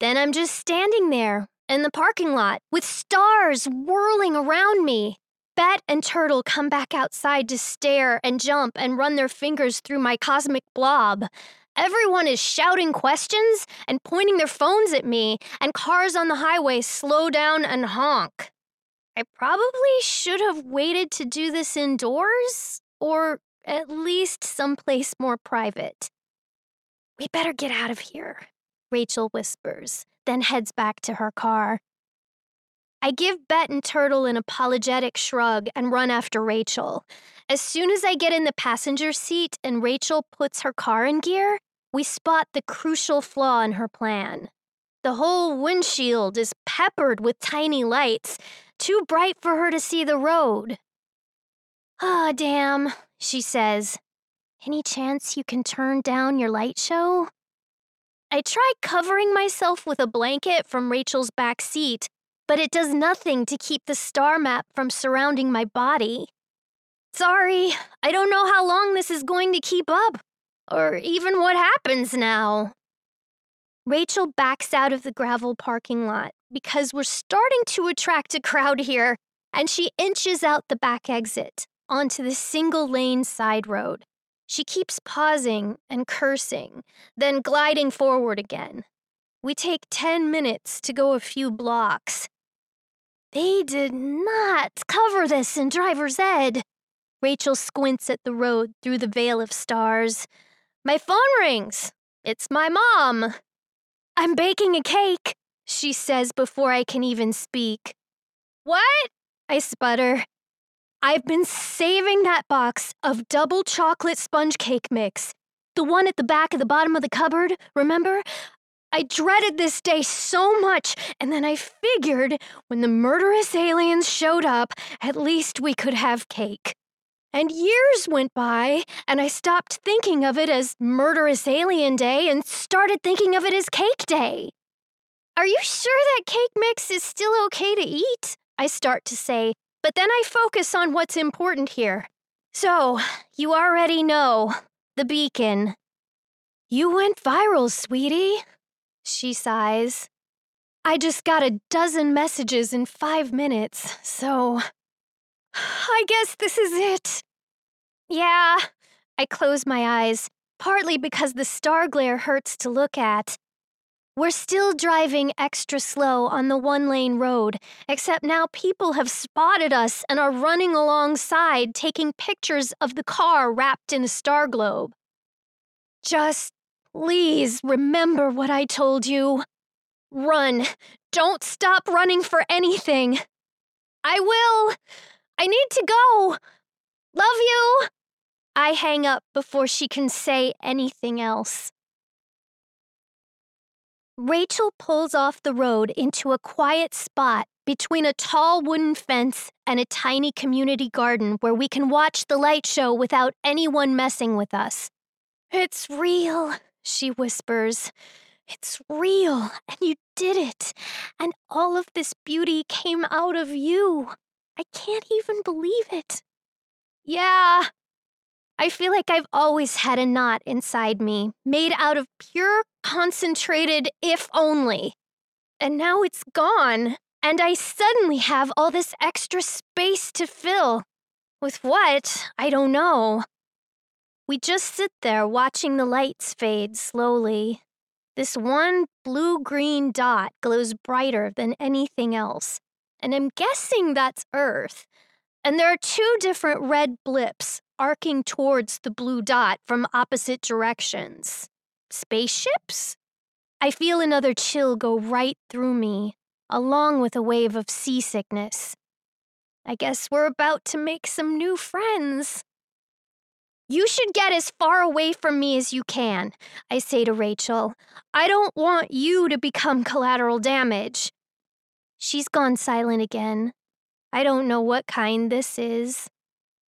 Then I'm just standing there in the parking lot with stars whirling around me. Bet and Turtle come back outside to stare and jump and run their fingers through my cosmic blob. Everyone is shouting questions and pointing their phones at me, and cars on the highway slow down and honk. I probably should have waited to do this indoors, or at least someplace more private. We better get out of here, Rachel whispers, then heads back to her car. I give Bet and Turtle an apologetic shrug and run after Rachel. As soon as I get in the passenger seat and Rachel puts her car in gear, we spot the crucial flaw in her plan. The whole windshield is peppered with tiny lights, too bright for her to see the road. Ah, damn, she says. Any chance you can turn down your light show? I try covering myself with a blanket from Rachel's back seat, but it does nothing to keep the star map from surrounding my body. Sorry, I don't know how long this is going to keep up, or even what happens now. Rachel backs out of the gravel parking lot because we're starting to attract a crowd here, and she inches out the back exit onto the single lane side road. She keeps pausing and cursing, then gliding forward again. We take 10 minutes to go a few blocks. They did not cover this in driver's ed. Rachel squints at the road through the veil of stars. My phone rings. It's my mom. I'm baking a cake, she says before I can even speak. What? I sputter. I've been saving that box of double chocolate sponge cake mix. The one at the back of the bottom of the cupboard, remember? I dreaded this day so much, and then I figured when the murderous aliens showed up, at least we could have cake. And years went by, and I stopped thinking of it as Murderous Alien Day and started thinking of it as Cake Day. Are you sure that cake mix is still okay to eat? I start to say, but then I focus on what's important here. So, you already know the beacon. You went viral, sweetie, she sighs. I just got a dozen messages in five minutes, so. I guess this is it. Yeah, I close my eyes, partly because the star glare hurts to look at, we're still driving extra slow on the one lane road, except now people have spotted us and are running alongside taking pictures of the car wrapped in a star globe. Just please remember what I told you. Run. Don't stop running for anything. I will. I need to go. Love you. I hang up before she can say anything else. Rachel pulls off the road into a quiet spot between a tall wooden fence and a tiny community garden where we can watch the light show without anyone messing with us. It's real, she whispers. It's real, and you did it. And all of this beauty came out of you. I can't even believe it. Yeah, I feel like I've always had a knot inside me, made out of pure, concentrated if only. And now it's gone, and I suddenly have all this extra space to fill. With what? I don't know. We just sit there watching the lights fade slowly. This one blue green dot glows brighter than anything else, and I'm guessing that's Earth. And there are two different red blips arcing towards the blue dot from opposite directions. Spaceships? I feel another chill go right through me, along with a wave of seasickness. I guess we're about to make some new friends. You should get as far away from me as you can, I say to Rachel. I don't want you to become collateral damage. She's gone silent again. I don't know what kind this is.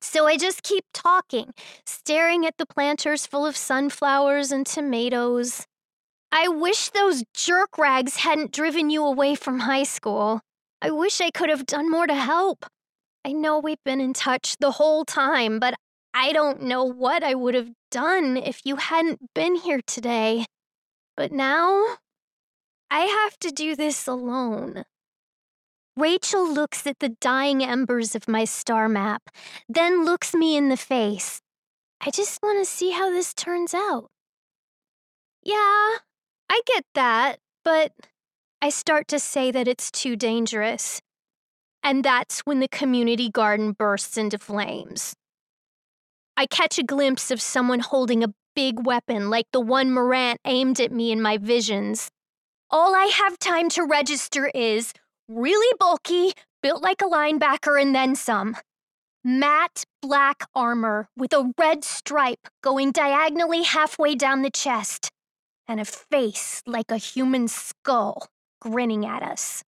So I just keep talking, staring at the planters full of sunflowers and tomatoes. I wish those jerk rags hadn't driven you away from high school. I wish I could have done more to help. I know we've been in touch the whole time, but I don't know what I would have done if you hadn't been here today. But now, I have to do this alone. Rachel looks at the dying embers of my star map, then looks me in the face. I just want to see how this turns out. Yeah, I get that, but I start to say that it's too dangerous. And that's when the community garden bursts into flames. I catch a glimpse of someone holding a big weapon like the one Marrant aimed at me in my visions. All I have time to register is really bulky, built like a linebacker, and then some. Matte black armor with a red stripe going diagonally halfway down the chest, and a face like a human skull grinning at us.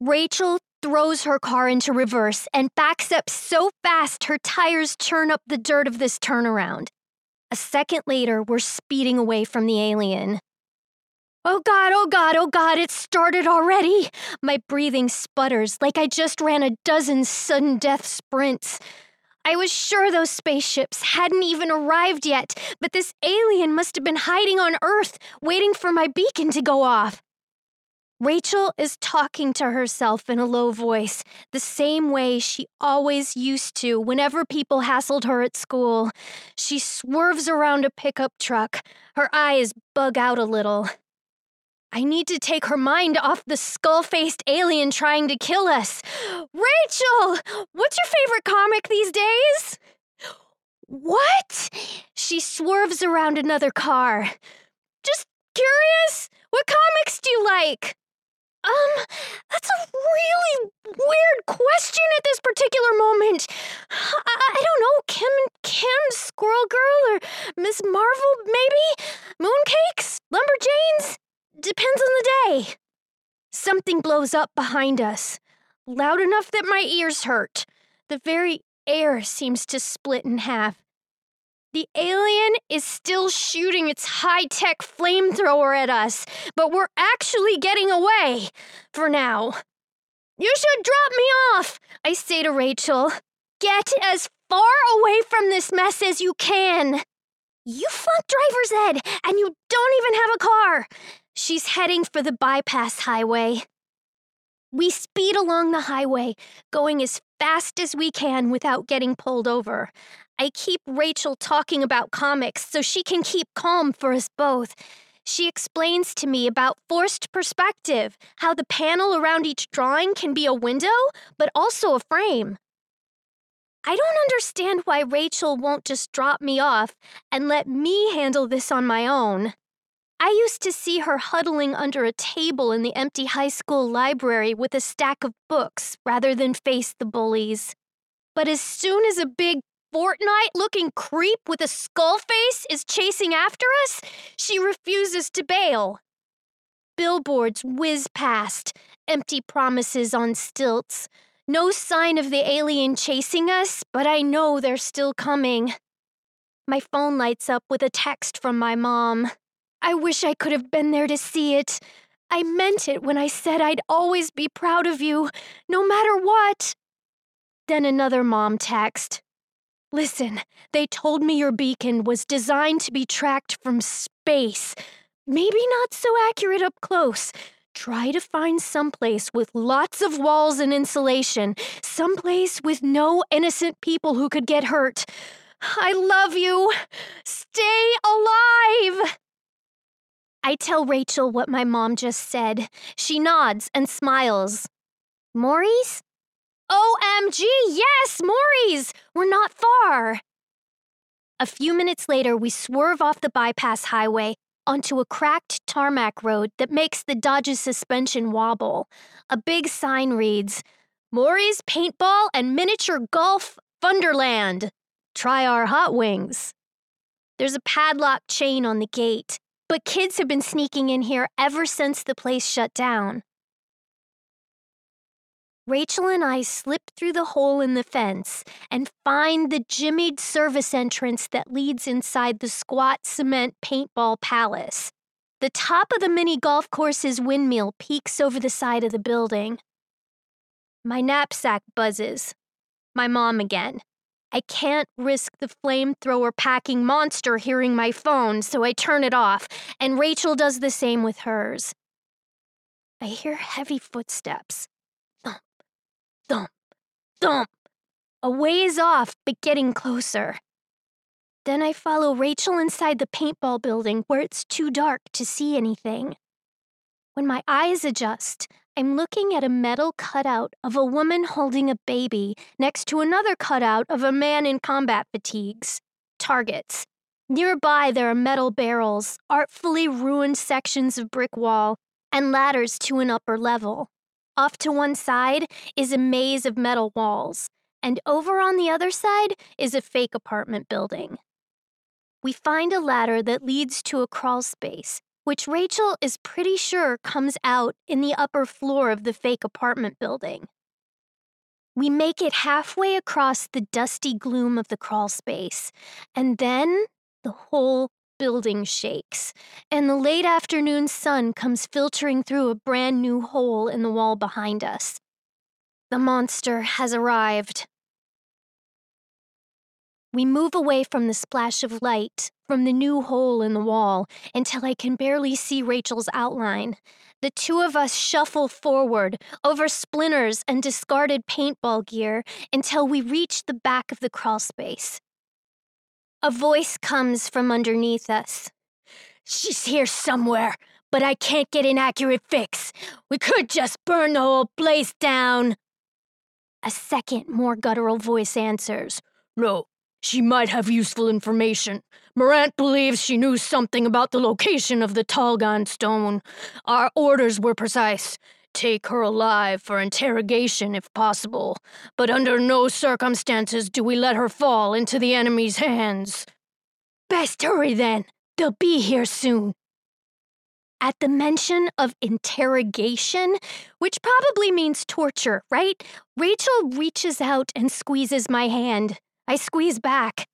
Rachel throws her car into reverse and backs up so fast her tires churn up the dirt of this turnaround. A second later, we're speeding away from the alien. Oh God, oh God, oh God, it started already. My breathing sputters like I just ran a dozen sudden death sprints. I was sure those spaceships hadn't even arrived yet, but this alien must have been hiding on Earth, waiting for my beacon to go off. Rachel is talking to herself in a low voice, the same way she always used to whenever people hassled her at school. She swerves around a pickup truck. Her eyes bug out a little. I need to take her mind off the skull faced alien trying to kill us. Rachel, what's your favorite comic these days? What? She swerves around another car. Just curious? What comics do you like? Um, that's a really weird question at this particular moment. I, I don't know, Kim and Kim, Squirrel Girl, or Miss Marvel, maybe? Mooncakes? Lumberjanes? Depends on the day. Something blows up behind us, loud enough that my ears hurt. The very air seems to split in half. The alien is still shooting its high tech flamethrower at us, but we're actually getting away. For now. You should drop me off, I say to Rachel. Get as far away from this mess as you can. You flunked driver's ed, and you don't even have a car. She's heading for the bypass highway. We speed along the highway, going as fast as we can without getting pulled over. I keep Rachel talking about comics so she can keep calm for us both. She explains to me about forced perspective, how the panel around each drawing can be a window, but also a frame. I don't understand why Rachel won't just drop me off and let me handle this on my own. I used to see her huddling under a table in the empty high school library with a stack of books rather than face the bullies. But as soon as a big Fortnite looking creep with a skull face is chasing after us, she refuses to bail. Billboards whiz past, empty promises on stilts. No sign of the alien chasing us, but I know they're still coming. My phone lights up with a text from my mom. I wish I could have been there to see it. I meant it when I said I'd always be proud of you, no matter what. Then another mom text. Listen, they told me your beacon was designed to be tracked from space. Maybe not so accurate up close. Try to find someplace with lots of walls and insulation, someplace with no innocent people who could get hurt. I love you. Stay alive. I tell Rachel what my mom just said. She nods and smiles. Maurice? OMG, yes, Maurice! We're not far. A few minutes later, we swerve off the bypass highway onto a cracked tarmac road that makes the Dodge's suspension wobble. A big sign reads, Maurice Paintball and Miniature Golf Thunderland. Try our hot wings. There's a padlock chain on the gate. But kids have been sneaking in here ever since the place shut down. Rachel and I slip through the hole in the fence and find the jimmied service entrance that leads inside the squat cement paintball palace. The top of the mini golf course's windmill peeks over the side of the building. My knapsack buzzes. My mom again. I can't risk the flamethrower packing monster hearing my phone, so I turn it off, and Rachel does the same with hers. I hear heavy footsteps. Thump, thump, thump. A ways off, but getting closer. Then I follow Rachel inside the paintball building where it's too dark to see anything. When my eyes adjust, I'm looking at a metal cutout of a woman holding a baby next to another cutout of a man in combat fatigues. Targets. Nearby, there are metal barrels, artfully ruined sections of brick wall, and ladders to an upper level. Off to one side is a maze of metal walls, and over on the other side is a fake apartment building. We find a ladder that leads to a crawl space which Rachel is pretty sure comes out in the upper floor of the fake apartment building. We make it halfway across the dusty gloom of the crawl space, and then the whole building shakes, and the late afternoon sun comes filtering through a brand new hole in the wall behind us. The monster has arrived. We move away from the splash of light, from the new hole in the wall, until I can barely see Rachel's outline. The two of us shuffle forward, over splinters and discarded paintball gear, until we reach the back of the crawlspace. A voice comes from underneath us. She's here somewhere, but I can't get an accurate fix. We could just burn the whole place down. A second, more guttural voice answers. No, she might have useful information. Marrant believes she knew something about the location of the Talgon stone. Our orders were precise. Take her alive for interrogation if possible, but under no circumstances do we let her fall into the enemy's hands. Best hurry then. They'll be here soon. At the mention of interrogation, which probably means torture, right? Rachel reaches out and squeezes my hand. I squeeze back.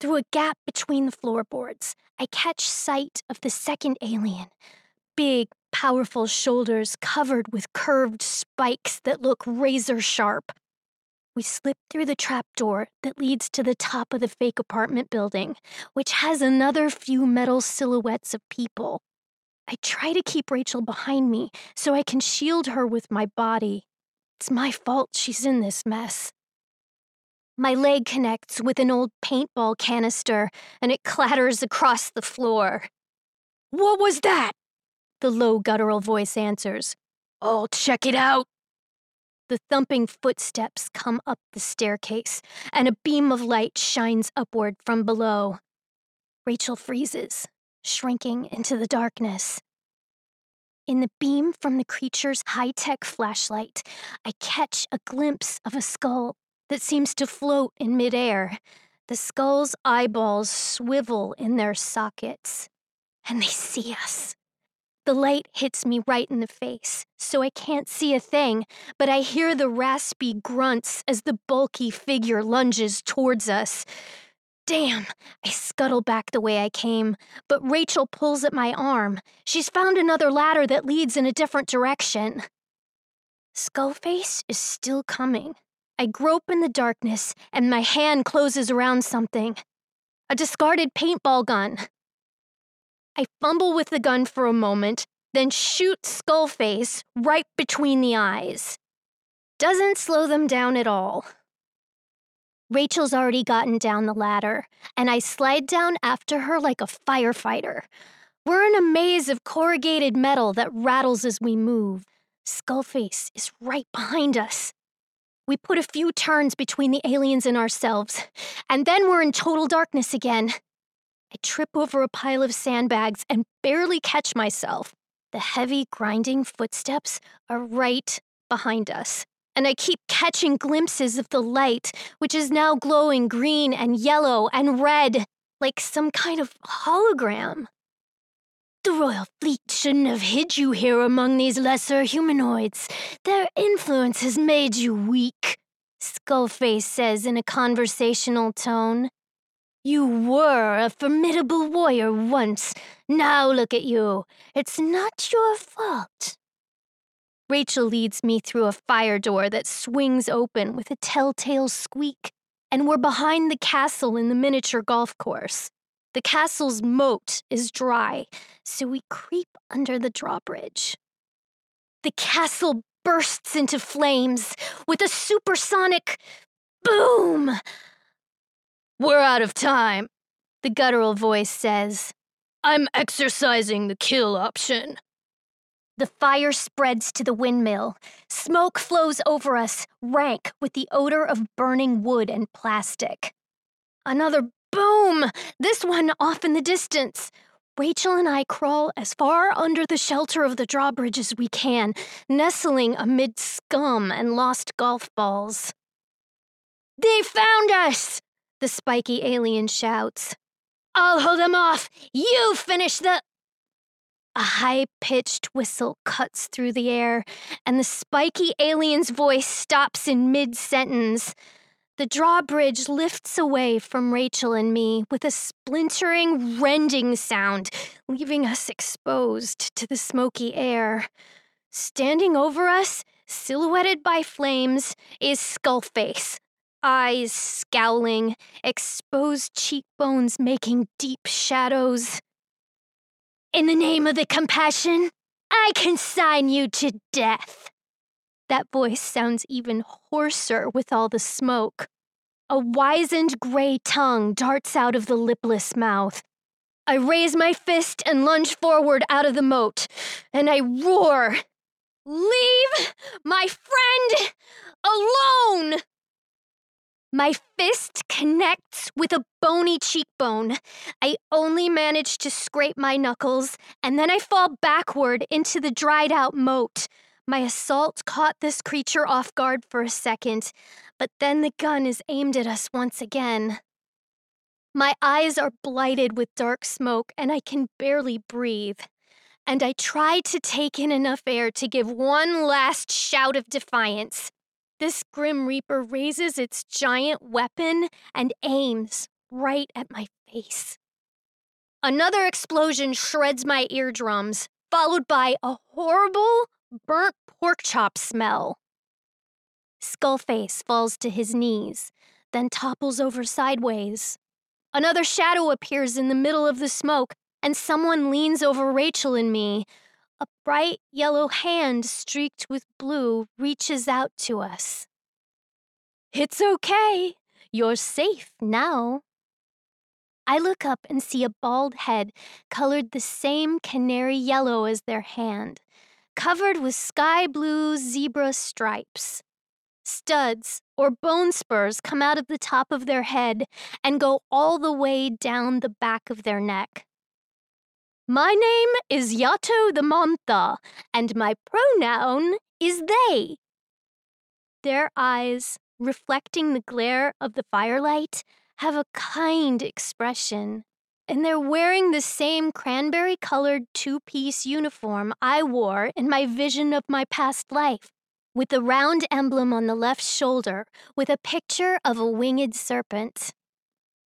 Through a gap between the floorboards, I catch sight of the second alien. Big, powerful shoulders covered with curved spikes that look razor sharp. We slip through the trapdoor that leads to the top of the fake apartment building, which has another few metal silhouettes of people. I try to keep Rachel behind me so I can shield her with my body. It's my fault she's in this mess. My leg connects with an old paintball canister and it clatters across the floor. What was that? The low guttural voice answers. I'll check it out. The thumping footsteps come up the staircase, and a beam of light shines upward from below. Rachel freezes, shrinking into the darkness. In the beam from the creature's high tech flashlight, I catch a glimpse of a skull that seems to float in midair. The skull's eyeballs swivel in their sockets, and they see us. The light hits me right in the face, so I can't see a thing, but I hear the raspy grunts as the bulky figure lunges towards us. Damn, I scuttle back the way I came, but Rachel pulls at my arm. She's found another ladder that leads in a different direction. Skullface is still coming. I grope in the darkness, and my hand closes around something. A discarded paintball gun. I fumble with the gun for a moment, then shoot Skullface right between the eyes. Doesn't slow them down at all. Rachel's already gotten down the ladder, and I slide down after her like a firefighter. We're in a maze of corrugated metal that rattles as we move. Skullface is right behind us. We put a few turns between the aliens and ourselves, and then we're in total darkness again. I trip over a pile of sandbags and barely catch myself. The heavy, grinding footsteps are right behind us, and I keep catching glimpses of the light, which is now glowing green and yellow and red, like some kind of hologram. The royal fleet shouldn't have hid you here among these lesser humanoids. Their influence has made you weak, Skullface says in a conversational tone. You were a formidable warrior once. Now look at you. It's not your fault. Rachel leads me through a fire door that swings open with a telltale squeak. and we're behind the castle in the miniature golf course. The castle's moat is dry, so we creep under the drawbridge. The castle bursts into flames with a supersonic boom. We're out of time, the guttural voice says. I'm exercising the kill option. The fire spreads to the windmill. Smoke flows over us, rank with the odor of burning wood and plastic. Another boom! This one off in the distance. Rachel and I crawl as far under the shelter of the drawbridge as we can, nestling amid scum and lost golf balls. They found us! The spiky alien shouts. I'll hold them off! You finish the. A high pitched whistle cuts through the air, and the spiky alien's voice stops in mid sentence. The drawbridge lifts away from Rachel and me with a splintering, rending sound, leaving us exposed to the smoky air. Standing over us, silhouetted by flames, is Skullface, eyes scowling, exposed cheekbones making deep shadows. In the name of the compassion, I consign you to death. That voice sounds even hoarser with all the smoke. A wizened gray tongue darts out of the lipless mouth. I raise my fist and lunge forward out of the moat, and I roar, Leave my friend alone! My fist connects with a bony cheekbone. I only manage to scrape my knuckles, and then I fall backward into the dried out moat. My assault caught this creature off guard for a second, but then the gun is aimed at us once again. My eyes are blighted with dark smoke, and I can barely breathe. And I try to take in enough air to give one last shout of defiance. This Grim Reaper raises its giant weapon and aims right at my face. Another explosion shreds my eardrums, followed by a horrible, burnt pork chop smell. Skullface falls to his knees, then topples over sideways. Another shadow appears in the middle of the smoke, and someone leans over Rachel and me. A bright yellow hand streaked with blue reaches out to us. It's okay. You're safe now. I look up and see a bald head colored the same canary yellow as their hand covered with sky blue zebra stripes. Studs or bone spurs come out of the top of their head and go all the way down the back of their neck. My name is Yatto the Mantha, and my pronoun is they. Their eyes, reflecting the glare of the firelight, have a kind expression and they're wearing the same cranberry colored two piece uniform I wore in my vision of my past life, with a round emblem on the left shoulder with a picture of a winged serpent.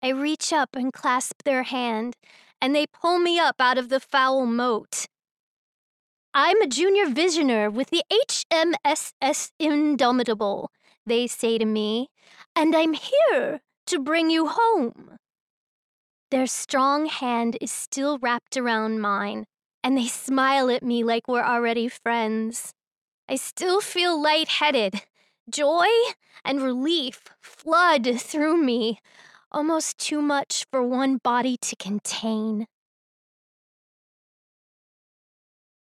I reach up and clasp their hand, and they pull me up out of the foul moat. I'm a junior visioner with the HMSS Indomitable, they say to me, and I'm here to bring you home. Their strong hand is still wrapped around mine, and they smile at me like we're already friends. I still feel lightheaded. Joy and relief flood through me, almost too much for one body to contain.